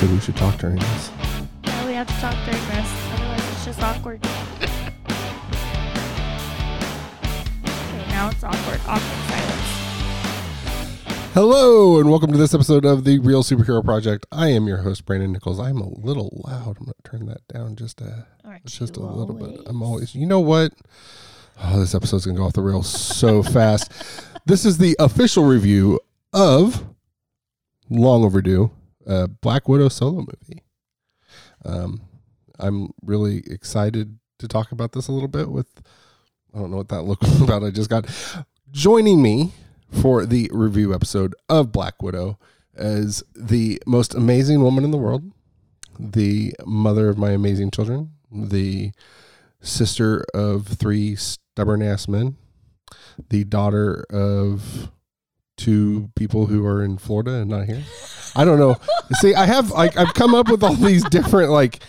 said we should talk during this. Yeah, we have to talk during this. Otherwise, it's just awkward. okay, now it's awkward. Awkward silence. Hello, and welcome to this episode of the Reel Superhero Project. I am your host, Brandon Nichols. I'm a little loud. I'm going to turn that down just a, Aren't just a little bit. I'm always, you know what? Oh, this episode's going to go off the rails so fast. This is the official review of long overdue uh, Black Widow solo movie. Um, I'm really excited to talk about this a little bit with, I don't know what that look about. I just got joining me for the review episode of Black Widow as the most amazing woman in the world, the mother of my amazing children, the sister of three stubborn ass men, the daughter of two people who are in Florida and not here. I don't know. See, I have like I've come up with all these different like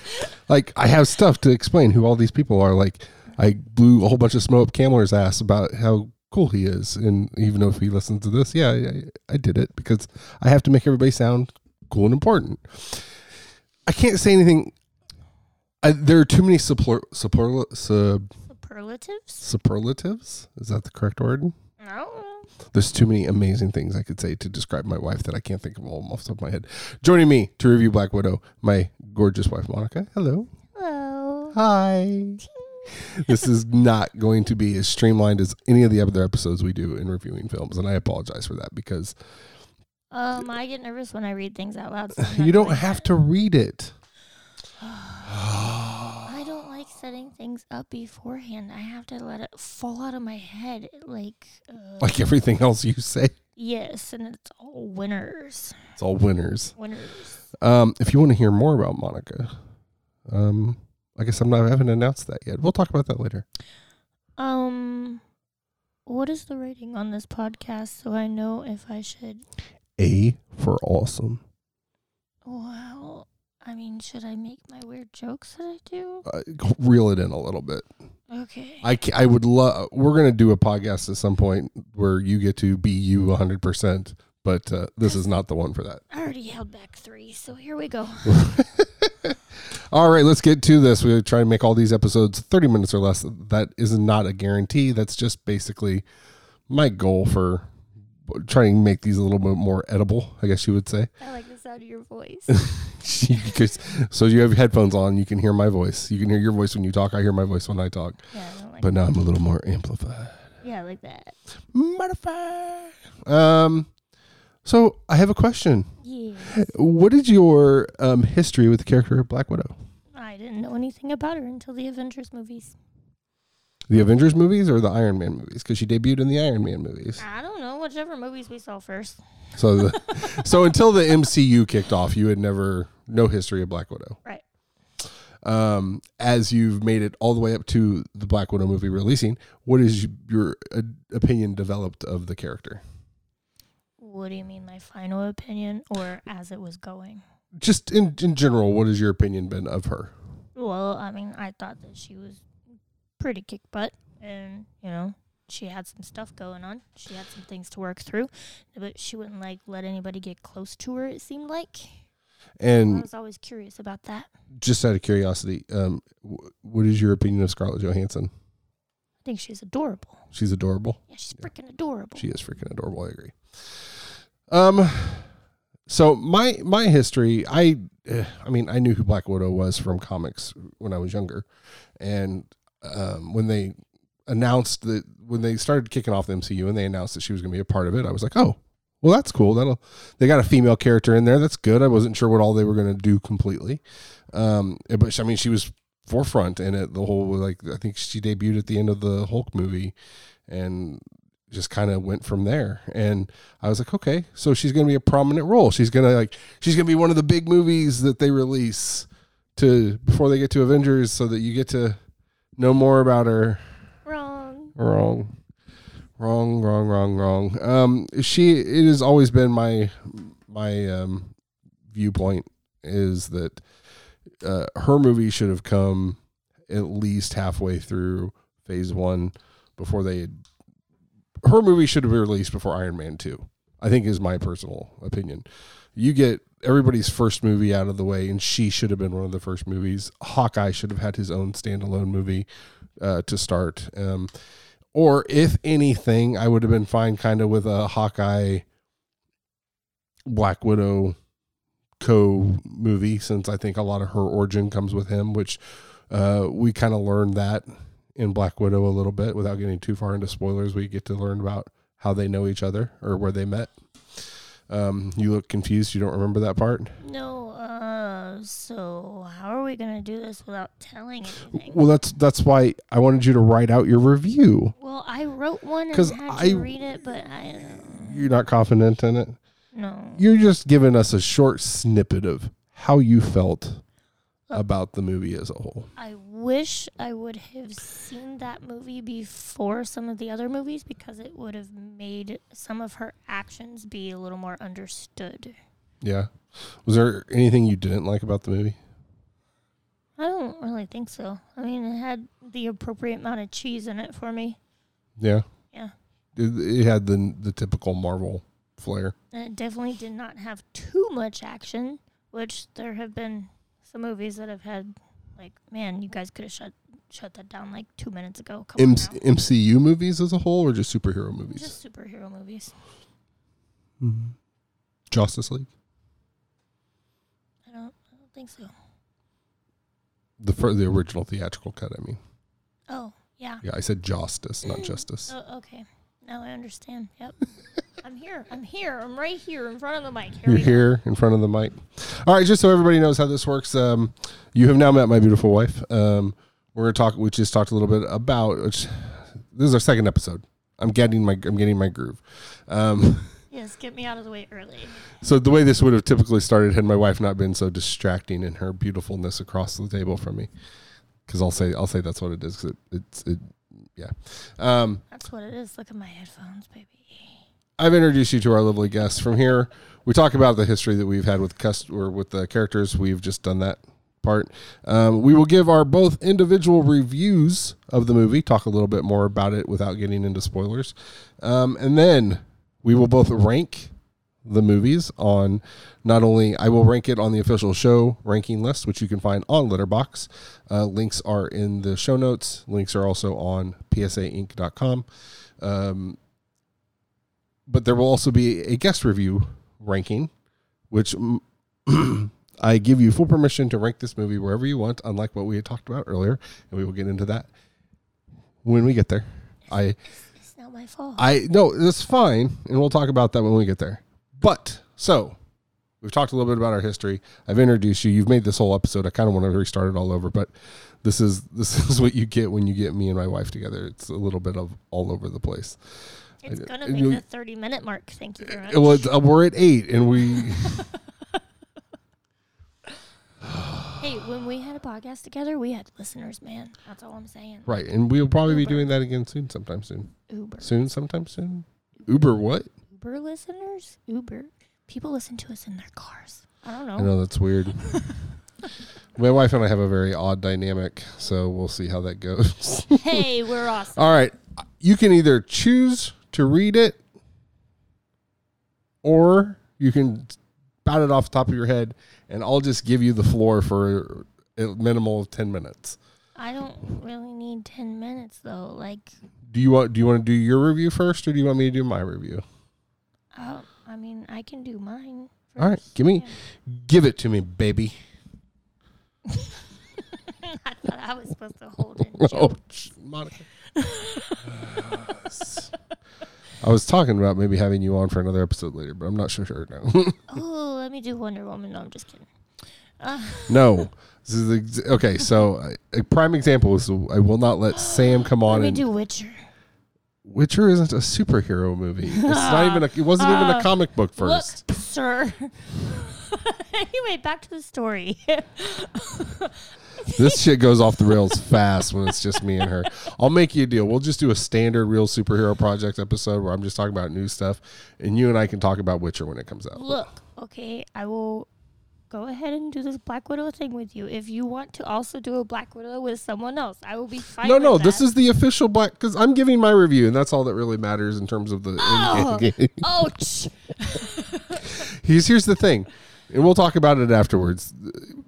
like I have stuff to explain who all these people are. Like I blew a whole bunch of smoke up Kamler's ass about how cool he is, and even though if he listens to this, yeah, I, I did it because I have to make everybody sound cool and important. I can't say anything. I, there are too many support, super, sub, Superlatives? superlatives. Is that the correct word? No. There's too many amazing things I could say to describe my wife that I can't think of all off the top of my head. Joining me to review Black Widow, my gorgeous wife Monica. Hello. Hello. Hi. this is not going to be as streamlined as any of the other episodes we do in reviewing films, and I apologize for that because Um, I get nervous when I read things out loud. so you don't have that. to read it. I don't like setting things up beforehand. I have to let it fall out of my head. Like, uh, Like everything else you say, yes, and it's all winners. it's all winners. Winners. Um, if you want to hear more about Monica, um, I guess I'm not I haven't announced that yet. We'll talk about that later. Um, what is the rating on this podcast so I know if I should? A for awesome. Well, I mean, should I make my weird jokes that I do? Uh, reel it in a little bit. Okay. I, ca- I would love. We're gonna do a podcast at some point where you get to be you 100, percent but uh, this is not the one for that. I already held back three, so here we go. all right, let's get to this. We try to make all these episodes 30 minutes or less. That is not a guarantee. That's just basically my goal for trying to make these a little bit more edible. I guess you would say. I like sound of your voice. Because- so you have headphones on, you can hear my voice. You can hear your voice when you talk. I hear my voice when I talk. yeah, I don't like. But now I'm a little more amplified. yeah, like that. Modified. Um. So I have a question. Yeah. What is your um, history with the character of Black Widow? I didn't know anything about her until the Avengers movies. The Avengers movies or the Iron Man movies? Because she debuted in the Iron Man movies. I don't know, whichever movies we saw first. So, the, so until the MCU kicked off, you had never no history of Black Widow. Right. Um, as you've made it all the way up to the Black Widow movie releasing, what is your uh, opinion developed of the character? What do you mean, my final opinion, or as it was going? Just in in general, what has your opinion been of her? Well, I mean, I thought that she was pretty kick butt, and you know, she had some stuff going on. She had some things to work through, but she wouldn't like let anybody get close to her. It seemed like. And I was always curious about that. just out of curiosity, um, wh- what is your opinion of Scarlett Johansson? I think she's adorable. She's adorable. Yeah, she's freaking adorable. She is freaking adorable. I agree. Um, so my my history, I, eh, I mean, I knew who Black Widow was from comics when I was younger, and um, when they announced that when they started kicking off the MCU and they announced that she was going to be a part of it, I was like, oh, well, that's cool. That'll they got a female character in there. That's good. I wasn't sure what all they were going to do completely, um, eh, but I mean, she was forefront in it. The whole like I think she debuted at the end of the Hulk movie, and just kind of went from there. And I was like, okay, so she's going to be a prominent role. She's going to like she's going to be one of the big movies that they release to before they get to Avengers so that you get to know more about her. Wrong. Wrong. Wrong, wrong, wrong, wrong. Um she it has always been my my um viewpoint is that uh her movie should have come at least halfway through phase 1 before they had her movie should have been released before Iron Man 2. I think is my personal opinion. You get everybody's first movie out of the way, and she should have been one of the first movies. Hawkeye should have had his own standalone movie uh, to start. Um, or if anything, I would have been fine kind of with a Hawkeye Black Widow co movie since I think a lot of her origin comes with him, which uh, we kind of learned that in Black Widow a little bit without getting too far into spoilers. We get to learn about how they know each other or where they met. Um, you look confused. You don't remember that part? No, uh, so how are we gonna do this without telling anything? Well, that's that's why I wanted you to write out your review. Well, I wrote one because I- read it, but I You're not confident in it. no. You're just giving us a short snippet of how you felt about the movie as a whole. I wish I would have seen that movie before some of the other movies because it would have made some of her actions be a little more understood. Yeah. Was there anything you didn't like about the movie? I don't really think so. I mean, it had the appropriate amount of cheese in it for me. Yeah. Yeah. It, it had the the typical Marvel flair. And it definitely did not have too much action, which there have been some movies that have had like, man, you guys could have shut shut that down like two minutes ago. Come on M- MCU movies as a whole, or just superhero movies? Just superhero movies. Mhm. Justice League, I don't I don't think so. the fir- the original theatrical cut. I mean, Oh, yeah. yeah, I said justice, not justice. Oh, okay. Now I understand. Yep. I'm here. I'm here. I'm right here in front of the mic. Here You're here in front of the mic. All right, just so everybody knows how this works, um, you have now met my beautiful wife. Um, we're gonna talk. We just talked a little bit about. Which, this is our second episode. I'm getting my. I'm getting my groove. Um, Yes, get me out of the way early. so the way this would have typically started had my wife not been so distracting in her beautifulness across the table from me, because I'll say I'll say that's what it is. 'cause it, it's it, yeah. Um, That's what it is. Look at my headphones, baby. I've introduced you to our lovely guests. From here, we talk about the history that we've had with cust- or with the characters. We've just done that part. Um, we will give our both individual reviews of the movie, talk a little bit more about it without getting into spoilers, um, and then we will both rank the movies on not only I will rank it on the official show ranking list, which you can find on Letterboxd. Uh, links are in the show notes. Links are also on psaink.com. Um, but there will also be a guest review ranking, which I give you full permission to rank this movie wherever you want, unlike what we had talked about earlier, and we will get into that when we get there. I It's not my fault. I no, that's fine, and we'll talk about that when we get there. But so we've talked a little bit about our history. I've introduced you. You've made this whole episode. I kind of want to restart it all over, but this is this is what you get when you get me and my wife together. It's a little bit of all over the place. It's gonna be the 30 minute mark. Thank you very much. Well, it's, uh, we're at eight, and we hey, when we had a podcast together, we had listeners, man. That's all I'm saying. right, and we'll probably be doing that again soon, sometime soon, Uber. soon, sometime soon. Uber, what? Uber listeners? Uber. People listen to us in their cars. I don't know. I know that's weird. my wife and I have a very odd dynamic, so we'll see how that goes. hey, we're awesome. All right. You can either choose to read it or you can bat it off the top of your head and I'll just give you the floor for a minimal of 10 minutes. I don't really need 10 minutes though. Like, Do you want do you want to do your review first or do you want me to do my review? uh, I mean, I can do mine. All right, give me- Give it to me, baby. I thought I was supposed to hold it. Oh, Monica. I was talking about maybe having you on for another episode later, but I'm not sure now. Oh, let me do Wonder Woman. No, I'm just kidding. Uh, no. This is ex- okay, so uh, a prime example is I will not let Sam come on. let me and do Witcher. Witcher isn't a superhero movie. It's not even a, it wasn't even a Ah. comic book first. Look, sir. anyway, back to the story. This shit goes off the rails fast when it's just me and her. I'll make you a deal. We'll just do a standard reel superhero project episode where I'm just talking about new stuff and you and I can talk about Witcher when it comes out. Look, okay, I will go ahead and do this Black Widow thing with you. If you want to also do a Black Widow with someone else, I will be fine. no, no, this is the official black because I'm giving my review, and that's all that really matters in terms of the. Oh. Ouch. here's here's the thing, and we'll talk about it afterwards.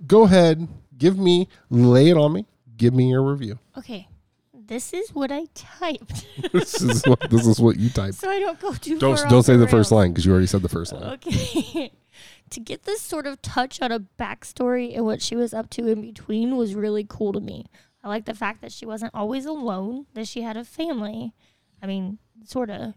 Go ahead, give me, lay it on me, give me your review. okay, this is what I typed, this is what this is what you typed. so I don't go too Don't far don't say the rails. first line because you already said the first line. Okay. to get this sort of touch on a backstory and what she was up to in between was really cool to me. I like the fact that she wasn't always alone, that she had a family. I mean, sort of.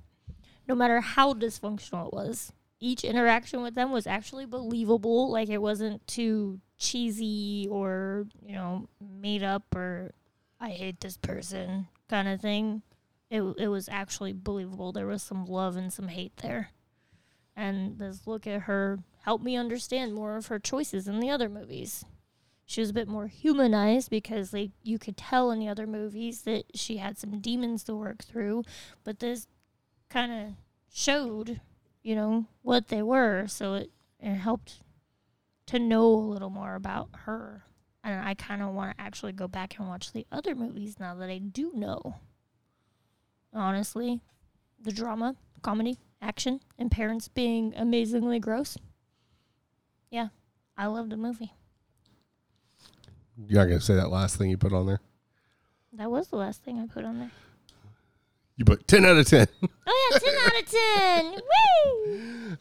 No matter how dysfunctional it was, each interaction with them was actually believable. Like it wasn't too cheesy or, you know, made up or I hate this person kind of thing. It, it was actually believable. There was some love and some hate there and this look at her helped me understand more of her choices in the other movies. She was a bit more humanized because like you could tell in the other movies that she had some demons to work through, but this kind of showed, you know, what they were, so it, it helped to know a little more about her. And I kind of want to actually go back and watch the other movies now that I do know. Honestly, the drama, comedy, action, and parents being amazingly gross. Yeah, I loved the movie. You're not gonna say that last thing you put on there. That was the last thing I put on there. You put ten out of ten. Oh yeah, ten out of ten.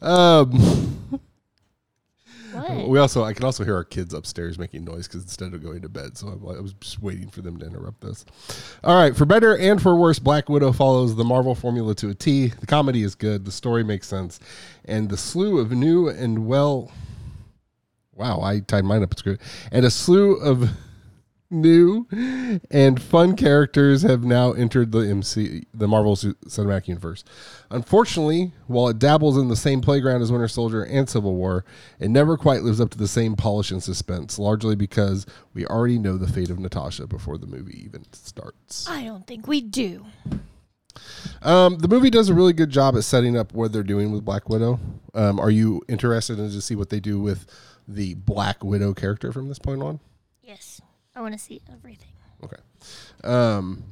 Woo! Um, What? we also I can also hear our kids upstairs making noise because instead of going to bed, so I'm, I was just waiting for them to interrupt this. All right, for better and for worse, Black Widow follows the Marvel formula to a T. The comedy is good, the story makes sense, and the slew of new and well. Wow, I tied mine up. It's good. And a slew of new and fun characters have now entered the MC, the Marvel Cinematic Universe. Unfortunately, while it dabbles in the same playground as Winter Soldier and Civil War, it never quite lives up to the same polish and suspense, largely because we already know the fate of Natasha before the movie even starts. I don't think we do. Um, the movie does a really good job at setting up what they're doing with Black Widow. Um, are you interested in to see what they do with the Black Widow character from this point on? I want to see everything. Okay. Um,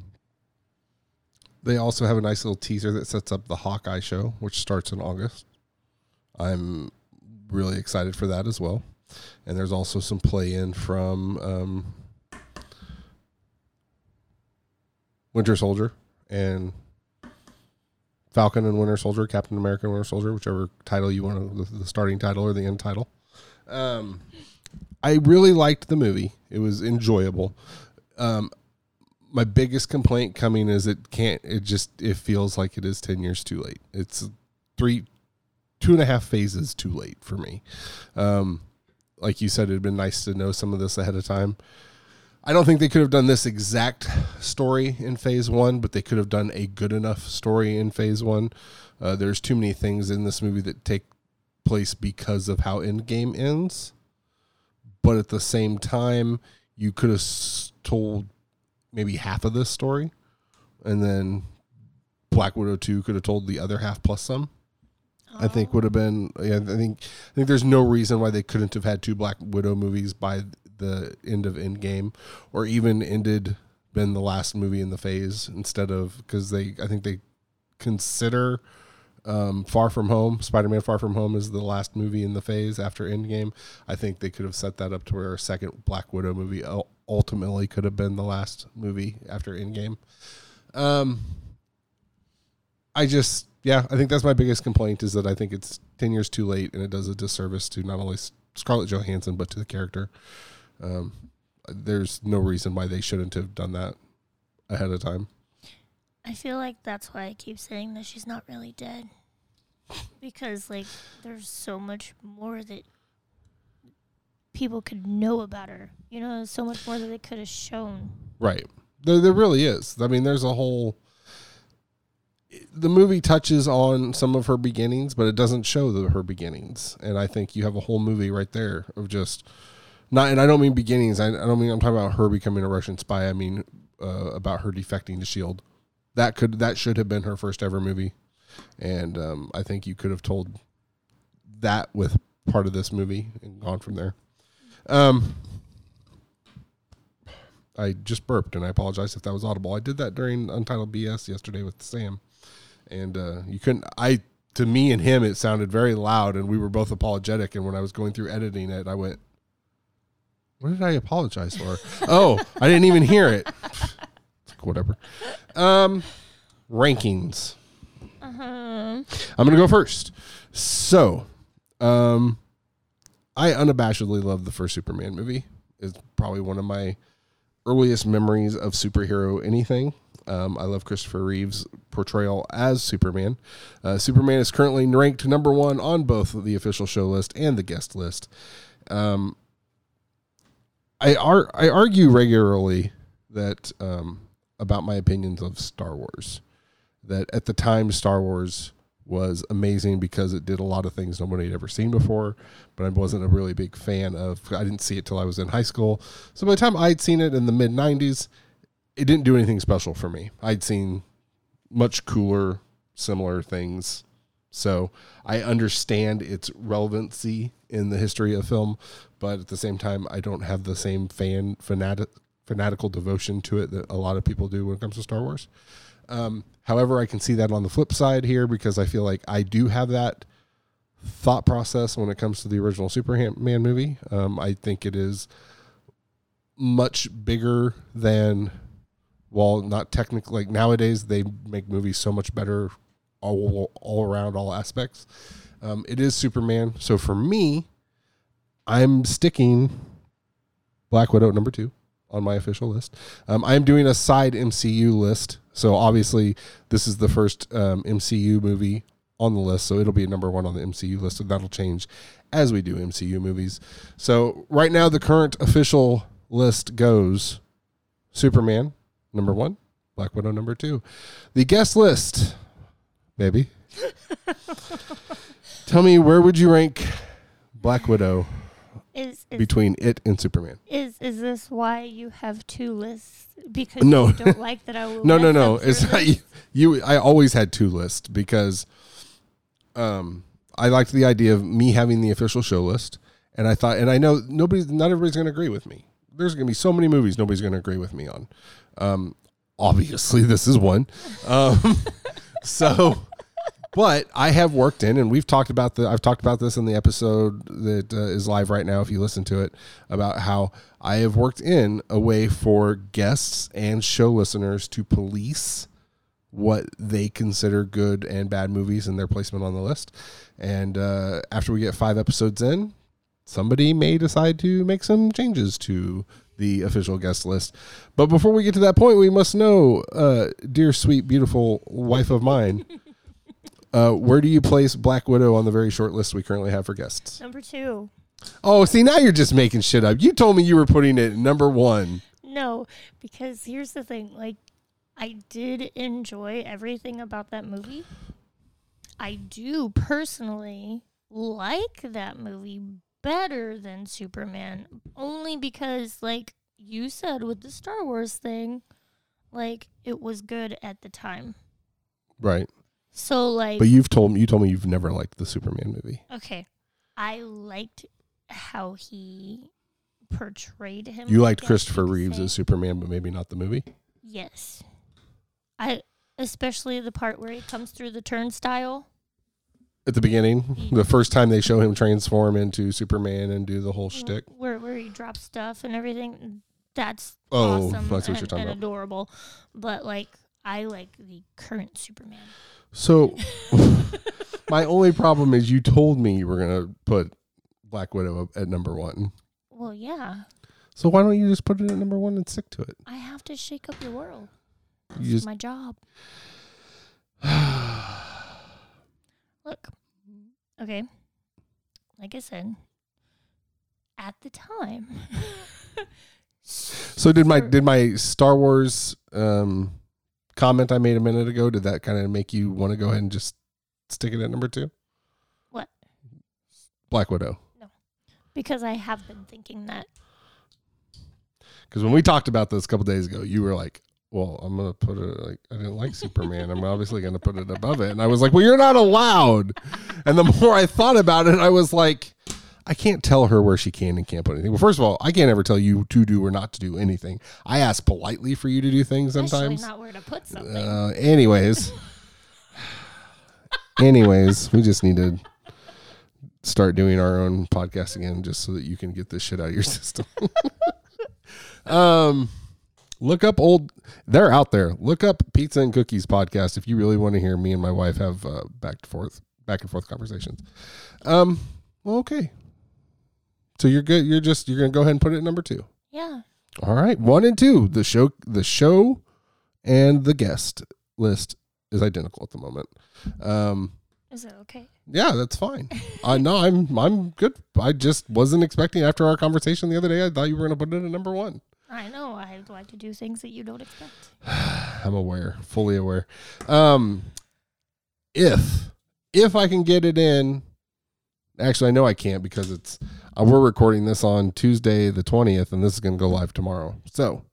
they also have a nice little teaser that sets up the Hawkeye show, which starts in August. I'm really excited for that as well. And there's also some play in from um, Winter Soldier and Falcon and Winter Soldier, Captain America and Winter Soldier, whichever title you want, the, the starting title or the end title. Um, I really liked the movie. It was enjoyable. Um, my biggest complaint coming is it can't. It just it feels like it is ten years too late. It's three, two and a half phases too late for me. Um, like you said, it'd been nice to know some of this ahead of time. I don't think they could have done this exact story in phase one, but they could have done a good enough story in phase one. Uh, there's too many things in this movie that take place because of how Endgame ends but at the same time, you could have told maybe half of this story, and then Black Widow two could have told the other half plus some. I think would have oh. been. Yeah, I think I think there's no reason why they couldn't have had two Black Widow movies by the end of Endgame, or even ended been the last movie in the phase instead of because they I think they consider um, Far From Home, Spider Man Far From Home is the last movie in the phase after Endgame. I think they could have set that up to where a second Black Widow movie ultimately could have been the last movie after Endgame. Um, I just, yeah, I think that's my biggest complaint is that I think it's 10 years too late and it does a disservice to not only Scarlett Johansson, but to the character. Um, there's no reason why they shouldn't have done that ahead of time. I feel like that's why I keep saying that she's not really dead. Because like there's so much more that people could know about her. You know, so much more that they could have shown. Right. There, there really is. I mean, there's a whole. The movie touches on some of her beginnings, but it doesn't show the, her beginnings. And I think you have a whole movie right there of just not. And I don't mean beginnings. I, I don't mean I'm talking about her becoming a Russian spy. I mean uh, about her defecting to Shield. That could that should have been her first ever movie, and um, I think you could have told that with part of this movie and gone from there. Um, I just burped, and I apologize if that was audible. I did that during Untitled BS yesterday with Sam, and uh, you couldn't. I to me and him, it sounded very loud, and we were both apologetic. And when I was going through editing it, I went, "What did I apologize for?" oh, I didn't even hear it. Whatever. Um, rankings. Uh-huh. I'm gonna go first. So, um, I unabashedly love the first Superman movie. It's probably one of my earliest memories of superhero anything. Um, I love Christopher Reeve's portrayal as Superman. Uh, Superman is currently ranked number one on both the official show list and the guest list. Um, I ar- I argue regularly that um, about my opinions of Star Wars. That at the time, Star Wars was amazing because it did a lot of things nobody had ever seen before, but I wasn't a really big fan of. I didn't see it till I was in high school. So by the time I'd seen it in the mid '90s, it didn't do anything special for me. I'd seen much cooler, similar things. So I understand its relevancy in the history of film, but at the same time, I don't have the same fan fanatic fanatical devotion to it that a lot of people do when it comes to Star Wars. Um, however, I can see that on the flip side here because I feel like I do have that thought process when it comes to the original Superman movie. Um, I think it is much bigger than, well, not technically. Like nowadays, they make movies so much better all all around all aspects. Um, it is Superman, so for me, I'm sticking Black Widow number two on my official list. Um, I'm doing a side MCU list, so obviously this is the first um, MCU movie on the list, so it'll be number one on the MCU list, and that'll change as we do MCU movies. So right now, the current official list goes Superman number one, Black Widow number two. The guest list, baby. Tell me where would you rank Black Widow Is is, between it and Superman? is is this why you have two lists? Because No. you don't like that I will. No, no, no. It's not you, you. I always had two lists because, um, I liked the idea of me having the official show list, and I thought, and I know nobody's, not everybody's going to agree with me. There's going to be so many movies nobody's going to agree with me on. Um, obviously, this is one. Um, so, but I have worked in, and we've talked about the. I've talked about this in the episode that uh, is live right now. If you listen to it, about how I have worked in a way for guests and show listeners to police what they consider good and bad movies and their placement on the list. And uh, after we get five episodes in, somebody may decide to make some changes to the official guest list. But before we get to that point, we must know, uh, dear, sweet, beautiful wife of mine, uh, where do you place Black Widow on the very short list we currently have for guests? Number two. Oh, see, now you're just making shit up. You told me you were putting it number one. No, because here's the thing. Like, I did enjoy everything about that movie. I do personally like that movie better than Superman, only because, like you said with the Star Wars thing, like it was good at the time. Right. So, like, But you've told me you told me you've never liked the Superman movie. okay, I liked how he portrayed him. You I liked guess Christopher could Reeves say. as Superman, but maybe not the movie. Yes. I especially the part where he comes through the turnstile. At the beginning, the first time they show him transform into Superman and do the whole shtick. Where where he drops stuff and everything. That's Oh, awesome that's what and, you're talking and about. adorable. But like I like the current Superman. So, my only problem is you told me you were gonna put Black Widow at number one. Well, yeah. So why don't you just put it at number one and stick to it? I have to shake up your world. You It's just my job. Look. Okay. Like I said, at the time. so did my did my Star Wars um, comment I made a minute ago? Did that kind of make you want to go ahead and just stick it at number two? What? Black Widow. No, because I have been thinking that. Because when we talked about this a couple days ago, you were like, "Well, I'm gonna put it like I didn't like Superman. I'm obviously gonna put it above it." And I was like, "Well, you're not allowed." And the more I thought about it, I was like, I can't tell her where she can and can't put anything. Well, first of all, I can't ever tell you to do or not to do anything. I ask politely for you to do things Especially sometimes. not where to put something. Uh, anyways, anyways, we just need to start doing our own podcast again, just so that you can get this shit out of your system. um, look up old. They're out there. Look up Pizza and Cookies podcast if you really want to hear me and my wife have uh, back and forth, back and forth conversations. Um, well, okay. So you're good. You're just you're gonna go ahead and put it at number two. yeah. All right, one and two. The show, the show, and the guest list is identical at the moment. Um, Is it okay? yeah, that's fine. I know I'm I'm good. I just wasn't expecting after our conversation the other day. I thought you were going to put it at number one. I know. I like to do things that you don't expect. I'm aware, fully aware. Um, if if I can get it in, actually, I know I can't because it's uh, we're recording this on Tuesday the twentieth, and this is going to go live tomorrow. So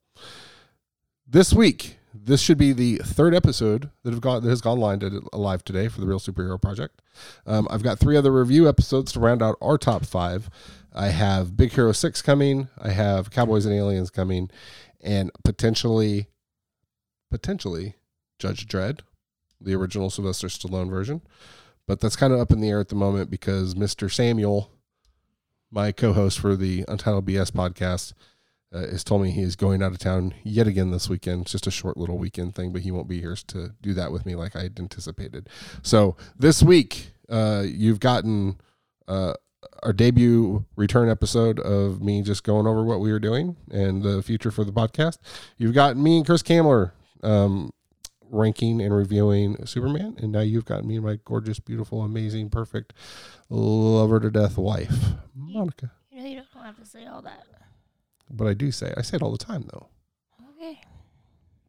this week, this should be the third episode that have gone that has gone live, live today for the Reel Superhero Project. Um, I've got three other review episodes to round out our top five. I have Big Hero Six coming. I have Cowboys and Aliens coming, and potentially, potentially Judge Dredd, the original Sylvester Stallone version. But that's kind of up in the air at the moment because Mr. Samuel, my co-host for the Untitled BS podcast, uh, has told me he is going out of town yet again this weekend. It's just a short little weekend thing, but he won't be here to do that with me like I had anticipated. So this week, uh, you've gotten uh, our debut return episode of me just going over what we were doing and the future for the podcast. You've got me and Chris Kamler um, ranking and reviewing Superman, and now you've got me and my gorgeous, beautiful, amazing, perfect, lover to death wife, Monica. You know, you don't have to say all that. But I do say, I say it all the time though. Okay.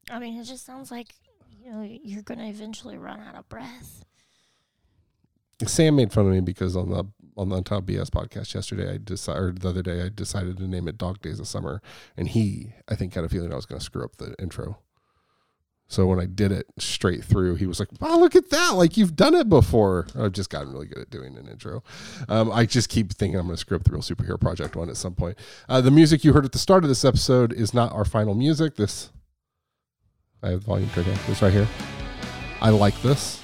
I mean, it just sounds like you know you're gonna eventually run out of breath. Sam made fun of me because on the on the Top BS podcast yesterday, I decided the other day I decided to name it Dog Days of Summer, and he I think had a feeling I was going to screw up the intro. So when I did it straight through, he was like, "Wow, look at that! Like you've done it before." I've just gotten really good at doing an intro. Um, I just keep thinking I'm going to screw up the Reel Superhero Project one at some point. Uh, the music you heard at the start of this episode is not our final music. This I have the volume turned down. This right here. I like this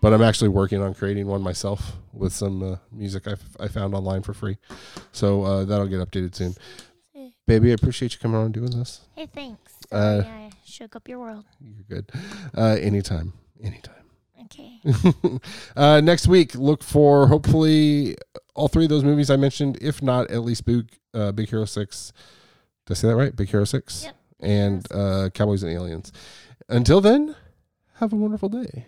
but I'm actually working on creating one myself with some uh, music I, I found online for free. So uh, that'll get updated soon. Hey, Baby, I appreciate you coming on and doing this. hey, thanks. Uh, I shook up your world. You're good. Uh, anytime. Anytime. Okay. uh, next week, look for hopefully all three of those movies I mentioned. If not, at least Big, uh, Big Hero 6. Did I say that right? Big Hero 6? Yep. And uh, Cowboys and Aliens. Until then, have a wonderful day.